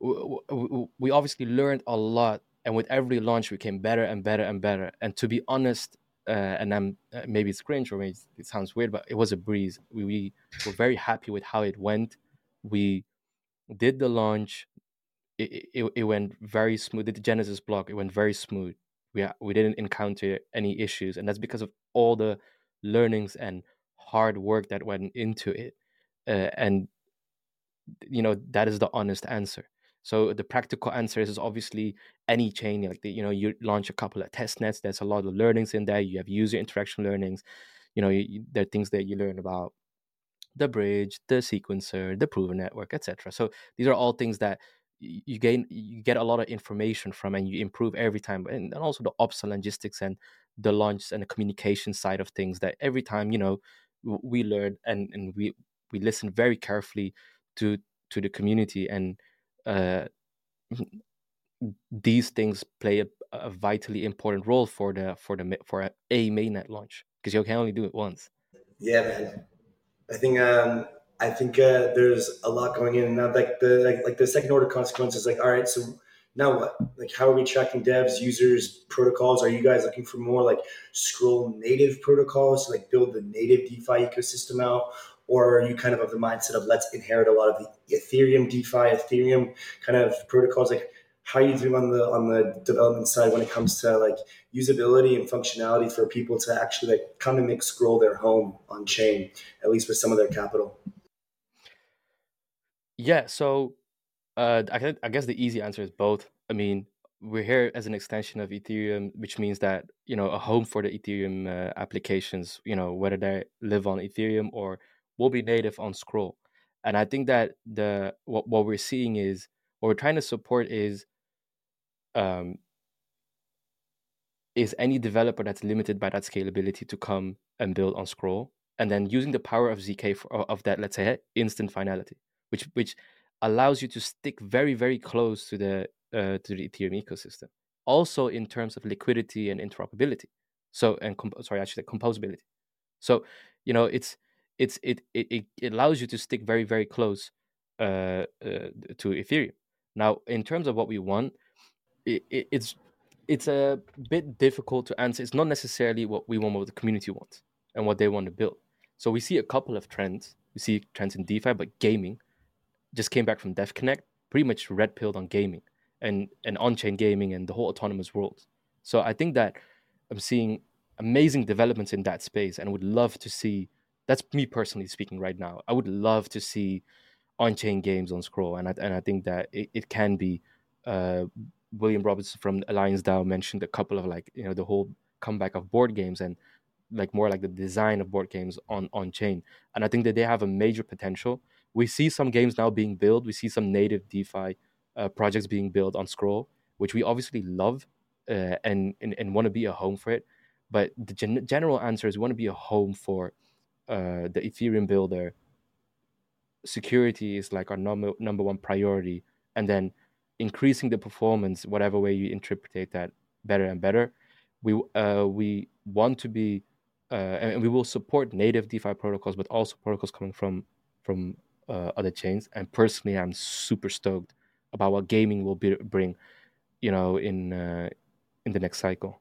we, obviously learned a lot, and with every launch, we became better and better and better. And to be honest, uh, and I'm uh, maybe it's cringe or maybe it sounds weird, but it was a breeze. We, we were very happy with how it went. We did the launch. It, it, it went very smooth. The Genesis block. It went very smooth. We we didn't encounter any issues, and that's because of all the learnings and hard work that went into it. Uh, and you know that is the honest answer. So the practical answer is obviously any chain like the, you know you launch a couple of test nets. There's a lot of learnings in there. You have user interaction learnings. You know you, there are things that you learn about the bridge, the sequencer, the prover network, etc. So these are all things that you gain you get a lot of information from and you improve every time and, also the ops and logistics and the launch and the communication side of things that every time you know we learn and, and we we listen very carefully to to the community and uh, these things play a, a, vitally important role for the for the for a, a mainnet launch because you can only do it once. Yeah man. I think um I think uh, there's a lot going in, now like the like, like the second order consequences. Like, all right, so now what? Like, how are we tracking devs, users, protocols? Are you guys looking for more like scroll native protocols, to like build the native DeFi ecosystem out, or are you kind of of the mindset of let's inherit a lot of the Ethereum DeFi, Ethereum kind of protocols? Like, how are you doing on the on the development side when it comes to like usability and functionality for people to actually like come and make scroll their home on chain, at least with some of their capital? Yeah, so uh, I, I guess the easy answer is both. I mean, we're here as an extension of Ethereum, which means that you know a home for the Ethereum uh, applications, you know whether they live on Ethereum or will be native on Scroll. And I think that the what what we're seeing is what we're trying to support is um, is any developer that's limited by that scalability to come and build on Scroll, and then using the power of zk for, of that, let's say instant finality which which allows you to stick very very close to the uh, to the Ethereum ecosystem. Also in terms of liquidity and interoperability. So and comp- sorry, actually composability. So you know it's it's it it, it allows you to stick very very close uh, uh, to Ethereum. Now in terms of what we want, it, it, it's it's a bit difficult to answer. It's not necessarily what we want, what the community wants, and what they want to build. So we see a couple of trends. We see trends in DeFi, but gaming just came back from Dev Connect, pretty much red pilled on gaming and, and on chain gaming and the whole autonomous world. So I think that I'm seeing amazing developments in that space and would love to see that's me personally speaking right now. I would love to see on chain games on Scroll. And I, and I think that it, it can be. Uh, William Robertson from Alliance DAO mentioned a couple of like, you know, the whole comeback of board games and like more like the design of board games on on chain and i think that they have a major potential we see some games now being built. We see some native DeFi uh, projects being built on Scroll, which we obviously love uh, and, and, and want to be a home for it. But the gen- general answer is we want to be a home for uh, the Ethereum builder. Security is like our number number one priority, and then increasing the performance, whatever way you interpret that, better and better. We uh, we want to be, uh, and we will support native DeFi protocols, but also protocols coming from from uh, other chains. And personally, I'm super stoked about what gaming will be, bring, you know, in uh, in the next cycle.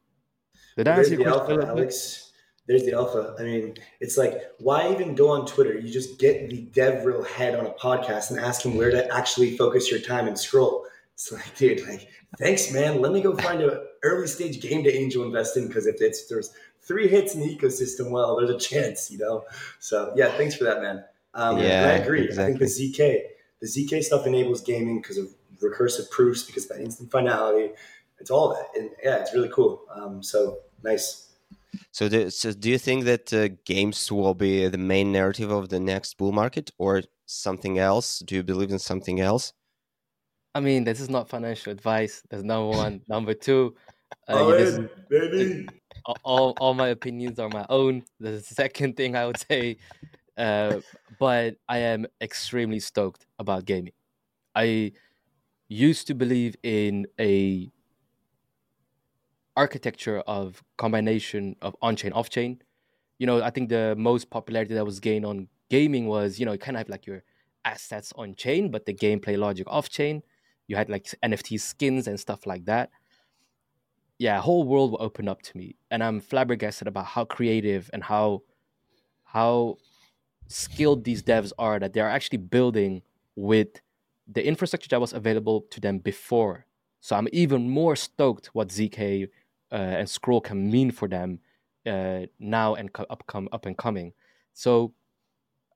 Did There's the alpha, Alex. There's the alpha. I mean, it's like, why even go on Twitter? You just get the DevRel head on a podcast and ask him where to actually focus your time and scroll. It's like, dude, like, thanks, man. Let me go find an early stage game to angel invest in because if it's there's three hits in the ecosystem, well, there's a chance, you know. So yeah, thanks for that, man. Um, yeah, I agree. Exactly. I think the ZK, the ZK stuff enables gaming because of recursive proofs, because of that instant finality. It's all that, and yeah, it's really cool. Um, so nice. So, do, so do you think that uh, games will be the main narrative of the next bull market, or something else? Do you believe in something else? I mean, this is not financial advice. That's number one. number two, uh, oh, this, baby. all all my opinions are my own. The second thing I would say uh, but I am extremely stoked about gaming. I used to believe in a architecture of combination of on-chain, off-chain. You know, I think the most popularity that was gained on gaming was, you know, you kind of have like your assets on chain, but the gameplay logic off chain. You had like NFT skins and stuff like that. Yeah, whole world will open up to me, and I'm flabbergasted about how creative and how how skilled these devs are that they're actually building with the infrastructure that was available to them before. So I'm even more stoked what ZK uh, and scroll can mean for them uh, now and co- up come up and coming. So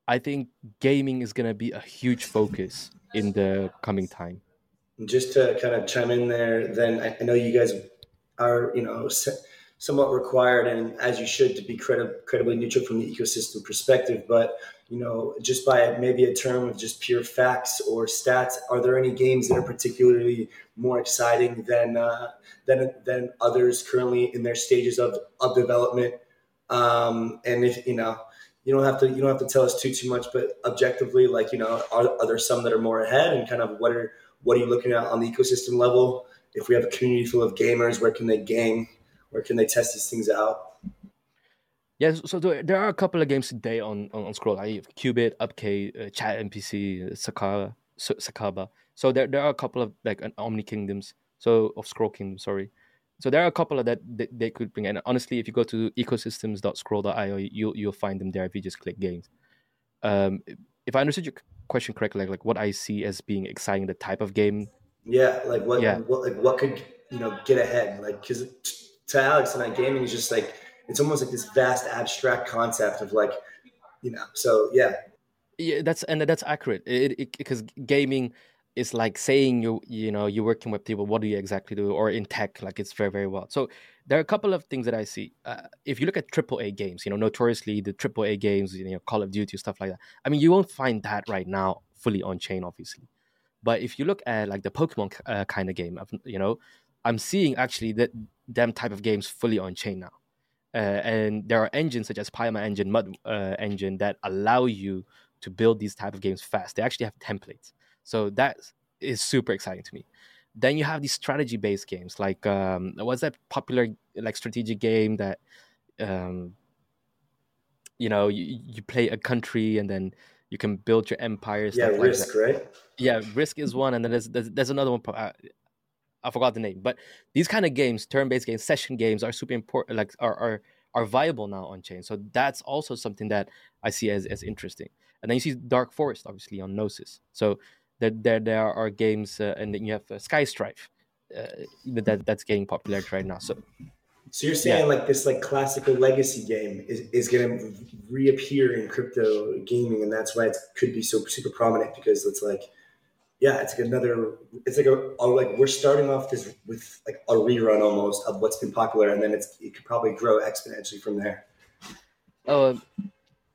I think gaming is going to be a huge focus in the coming time. Just to kind of chime in there, then I, I know you guys are, you know, somewhat required, and as you should, to be credi- credibly neutral from the ecosystem perspective. But you know, just by maybe a term of just pure facts or stats, are there any games that are particularly more exciting than uh, than than others currently in their stages of of development? Um, and if you know, you don't have to you don't have to tell us too too much, but objectively, like you know, are, are there some that are more ahead, and kind of what are what are you looking at on the ecosystem level? If we have a community full of gamers, where can they game? Where can they test these things out? Yeah, so there are a couple of games today on on, on Scroll. I have Qubit, Upk, uh, Chat NPC, Sakaba, Sakaba. So there there are a couple of like an Omni Kingdoms. So of Scroll Kingdom, sorry. So there are a couple of that they, they could bring. And honestly, if you go to ecosystems.scroll.io, you'll you'll find them there if you just click games. Um, if I understood your question correctly, like, like what I see as being exciting, the type of game. Yeah, like what, yeah. what like what could you know get ahead? Like because to Alex and I, gaming is just like it's almost like this vast abstract concept of like you know. So yeah, yeah, that's and that's accurate. It, because gaming is like saying you you know you're working with people. What do you exactly do? Or in tech, like it's very very well. So there are a couple of things that I see. Uh, if you look at AAA games, you know, notoriously the AAA games, you know, Call of Duty stuff like that. I mean, you won't find that right now fully on chain, obviously. But if you look at like the Pokemon uh, kind of game, you know, I'm seeing actually that them type of games fully on chain now. Uh, and there are engines such as Paima engine, Mud uh, engine that allow you to build these type of games fast. They actually have templates, so that is super exciting to me. Then you have these strategy based games like um, what's that popular like strategic game that um, you know you, you play a country and then you can build your empire. Yeah, Risk, like right? Yeah, Risk is one, and then there's there's, there's another one. Uh, I forgot the name, but these kind of games, turn-based games, session games, are super important. Like are are are viable now on chain. So that's also something that I see as as interesting. And then you see Dark Forest, obviously on Gnosis. So there there, there are games, uh, and then you have uh, Sky Strife, uh, that that's getting popular right now. So. So you're saying yeah. like this like classical legacy game is, is going to reappear in crypto gaming, and that's why it could be so super prominent because it's like yeah, it's like another. It's like a, a, like we're starting off this with like a rerun almost of what's been popular, and then it's it could probably grow exponentially from there. Uh,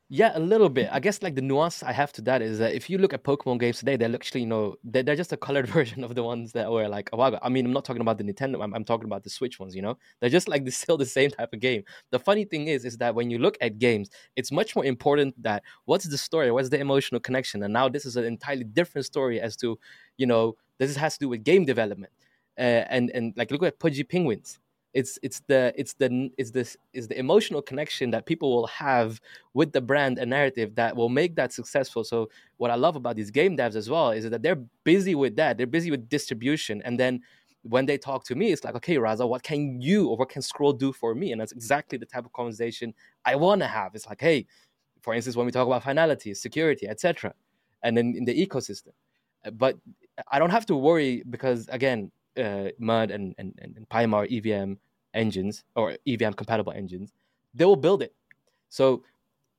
yeah, a little bit. I guess like the nuance I have to that is that if you look at Pokemon games today, they're actually you know they're, they're just a colored version of the ones that were like a while ago. I mean, I'm not talking about the Nintendo. I'm, I'm talking about the Switch ones. You know, they're just like the, still the same type of game. The funny thing is, is that when you look at games, it's much more important that what's the story, what's the emotional connection, and now this is an entirely different story as to, you know, this has to do with game development, uh, and and like look at Pudgy Penguins it's it's the it's the it's this is the emotional connection that people will have with the brand and narrative that will make that successful. So what i love about these game devs as well is that they're busy with that. They're busy with distribution. And then when they talk to me it's like okay raza what can you or what can scroll do for me? And that's exactly the type of conversation i want to have. It's like hey for instance when we talk about finality security etc and then in the ecosystem. But i don't have to worry because again uh, mud and and, and Paima evm engines or EVM compatible engines, they will build it. So,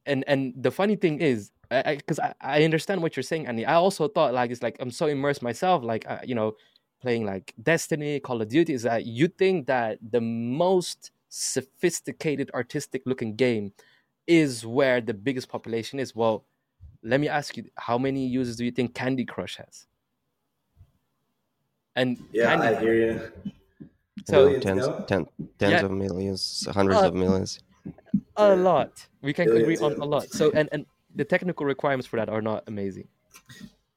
and and the funny thing is, because I, I, I, understand what you're saying, and I also thought like it's like I'm so immersed myself, like uh, you know, playing like Destiny, Call of Duty, is that you think that the most sophisticated, artistic looking game is where the biggest population is. Well, let me ask you, how many users do you think Candy Crush has? And yeah, Candy I hear you. So tens, ten, tens yeah. of millions, hundreds uh, of millions. A lot. We can Billions, agree on a lot. So and and the technical requirements for that are not amazing.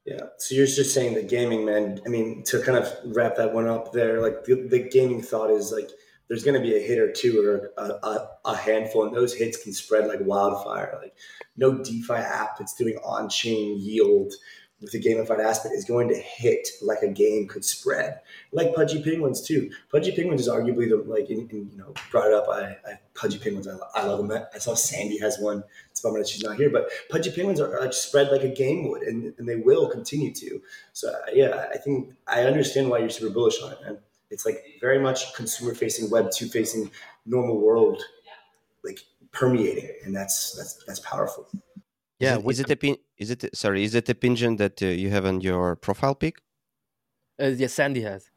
Yeah. So you're just saying that gaming, man. I mean, to kind of wrap that one up there, like the, the gaming thought is like there's going to be a hit or two or a, a, a, handful, and those hits can spread like wildfire. Like no DeFi app that's doing on-chain yield with the gamified aspect is going to hit like a game could spread, like Pudgy Penguins too. Pudgy Penguins is arguably the like in, in, you know brought it up. I, I Pudgy Penguins, I, I love them. I saw Sandy has one. It's a bummer that she's not here, but Pudgy Penguins are, are spread like a game would, and, and they will continue to. So uh, yeah, I think I understand why you're super bullish on it, man. It's like very much consumer facing, web two facing, normal world, like permeating, and that's that's that's powerful. Yeah, is it, is it a pin? Is it sorry? Is it a pigeon that uh, you have on your profile pic? Uh, yes, Sandy has.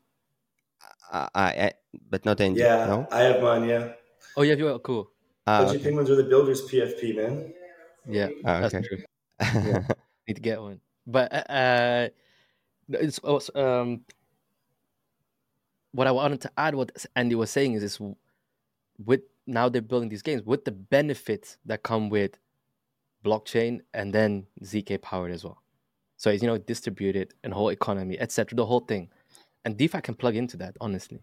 I, I, but not Andy. Yeah, no? I have mine. Yeah. Oh yeah, you are cool. Uh, okay. Penguins are the builders PFP, man. Yeah, ah, that's okay. true. Yeah. Need to get one, but uh, uh it's also, um, what I wanted to add. What Andy was saying is, is with now they're building these games with the benefits that come with blockchain and then zk powered as well. So it's you know distributed and whole economy, etc. The whole thing, and DeFi can plug into that. Honestly.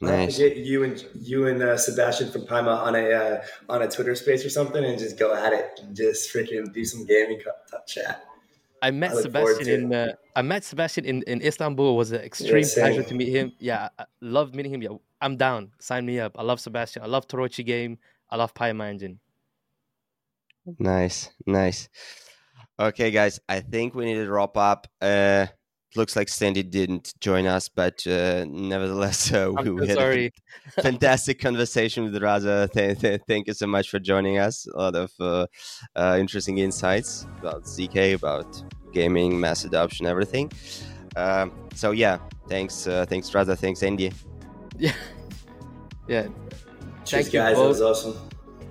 Nice. Get you and you and uh, Sebastian from Paima on a uh, on a Twitter space or something, and just go at it. And just freaking do some gaming chat. I met I Sebastian in uh, I met Sebastian in, in Istanbul. It was an extreme yeah, pleasure to meet him. Yeah, I love meeting him. Yeah, I'm down. Sign me up. I love Sebastian. I love Tarochi game. I love Paima Engine. Nice, nice. Okay, guys, I think we need to wrap up. Uh, looks like Sandy didn't join us, but uh, nevertheless, uh, we, we had sorry. a fantastic conversation with Raza. Th- th- thank you so much for joining us. A lot of uh, uh interesting insights about ZK, about gaming, mass adoption, everything. Um, so yeah, thanks, uh, thanks Raza, thanks Andy. Yeah, yeah. Cheers, thank you guys. Both. That was awesome.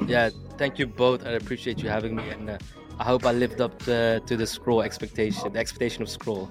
Yeah, thank you both. I appreciate you having me, and uh, I hope I lived up to, to the scroll expectation, the expectation of scroll.